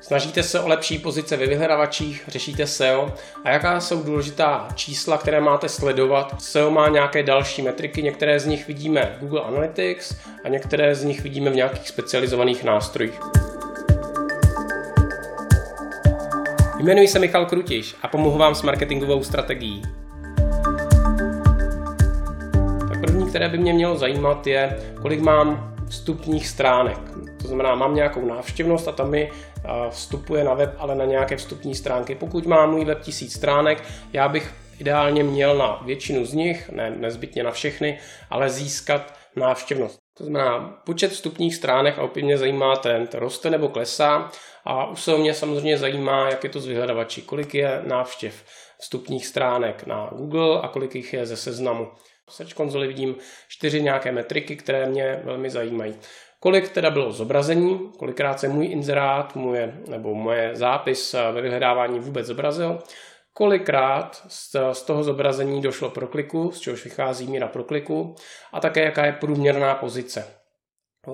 Snažíte se o lepší pozice ve vyhledavačích, řešíte SEO a jaká jsou důležitá čísla, které máte sledovat. SEO má nějaké další metriky, některé z nich vidíme v Google Analytics a některé z nich vidíme v nějakých specializovaných nástrojích. Jmenuji se Michal Krutiš a pomohu vám s marketingovou strategií. Tak první, které by mě mělo zajímat, je, kolik mám vstupních stránek. To znamená, mám nějakou návštěvnost a tam mi vstupuje na web, ale na nějaké vstupní stránky. Pokud má můj web tisíc stránek, já bych ideálně měl na většinu z nich, ne nezbytně na všechny, ale získat návštěvnost. To znamená, počet vstupních stránek a opět mě zajímá trend, roste nebo klesá a už se mě samozřejmě zajímá, jak je to z vyhledavači, kolik je návštěv vstupních stránek na Google a kolik jich je ze seznamu. Search konzoli vidím čtyři nějaké metriky, které mě velmi zajímají. Kolik teda bylo zobrazení, kolikrát se můj inzerát moje, nebo moje zápis ve vyhledávání vůbec zobrazil, kolikrát z toho zobrazení došlo pro kliku, z čehož vychází míra pro kliku a také jaká je průměrná pozice.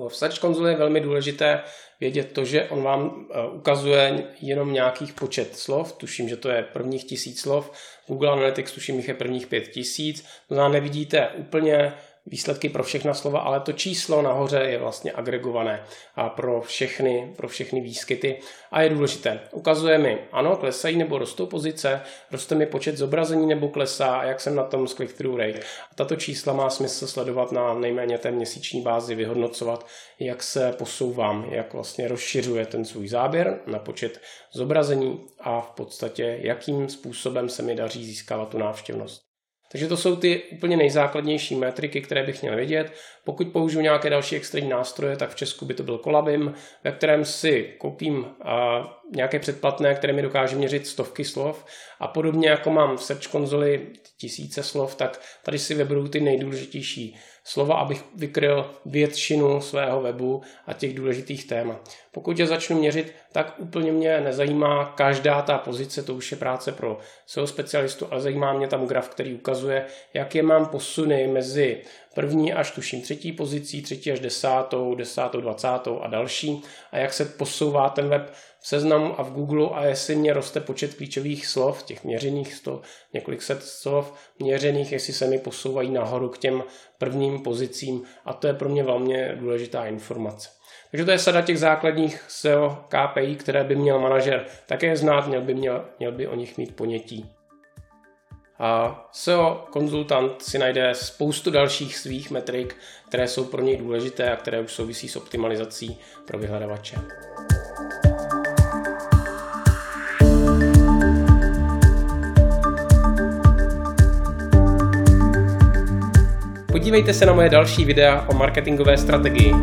V Search konzoli je velmi důležité vědět to, že on vám e, ukazuje jenom nějakých počet slov, tuším, že to je prvních tisíc slov, Google Analytics tuším, jich je prvních pět tisíc, to znamená nevidíte úplně výsledky pro všechna slova, ale to číslo nahoře je vlastně agregované a pro všechny, pro všechny výskyty a je důležité. Ukazuje mi, ano, klesají nebo rostou pozice, roste mi počet zobrazení nebo klesá jak jsem na tom s click-through rate. A tato čísla má smysl sledovat na nejméně té měsíční bázi, vyhodnocovat, jak se posouvám, jak vlastně rozšiřuje ten svůj záběr na počet zobrazení a v podstatě jakým způsobem se mi daří získávat tu návštěvnost. Takže to jsou ty úplně nejzákladnější metriky, které bych měl vědět. Pokud použiju nějaké další extrémní nástroje, tak v Česku by to byl Kolabim, ve kterém si koupím nějaké předplatné, které mi dokáže měřit stovky slov a podobně jako mám v Search konzoli tisíce slov, tak tady si vyberu ty nejdůležitější slova, abych vykryl většinu svého webu a těch důležitých témat. Pokud je začnu měřit, tak úplně mě nezajímá každá ta pozice, to už je práce pro SEO specialistu, ale zajímá mě tam graf, který ukazuje, jaké mám posuny mezi první až tuším třetí pozicí, třetí až desátou, desátou, dvacátou a další a jak se posouvá ten web v seznamu a v Google a jestli mě roste počet klíčových slov, těch měřených sto, několik set slov měřených, jestli se mi posouvají nahoru k těm prvním pozicím a to je pro mě velmi důležitá informace. Takže to je sada těch základních SEO KPI, které by měl manažer také znát, měl by, měl, měl by o nich mít ponětí. A SEO konzultant si najde spoustu dalších svých metrik, které jsou pro něj důležité a které už souvisí s optimalizací pro vyhledávače. Podívejte se na moje další videa o marketingové strategii.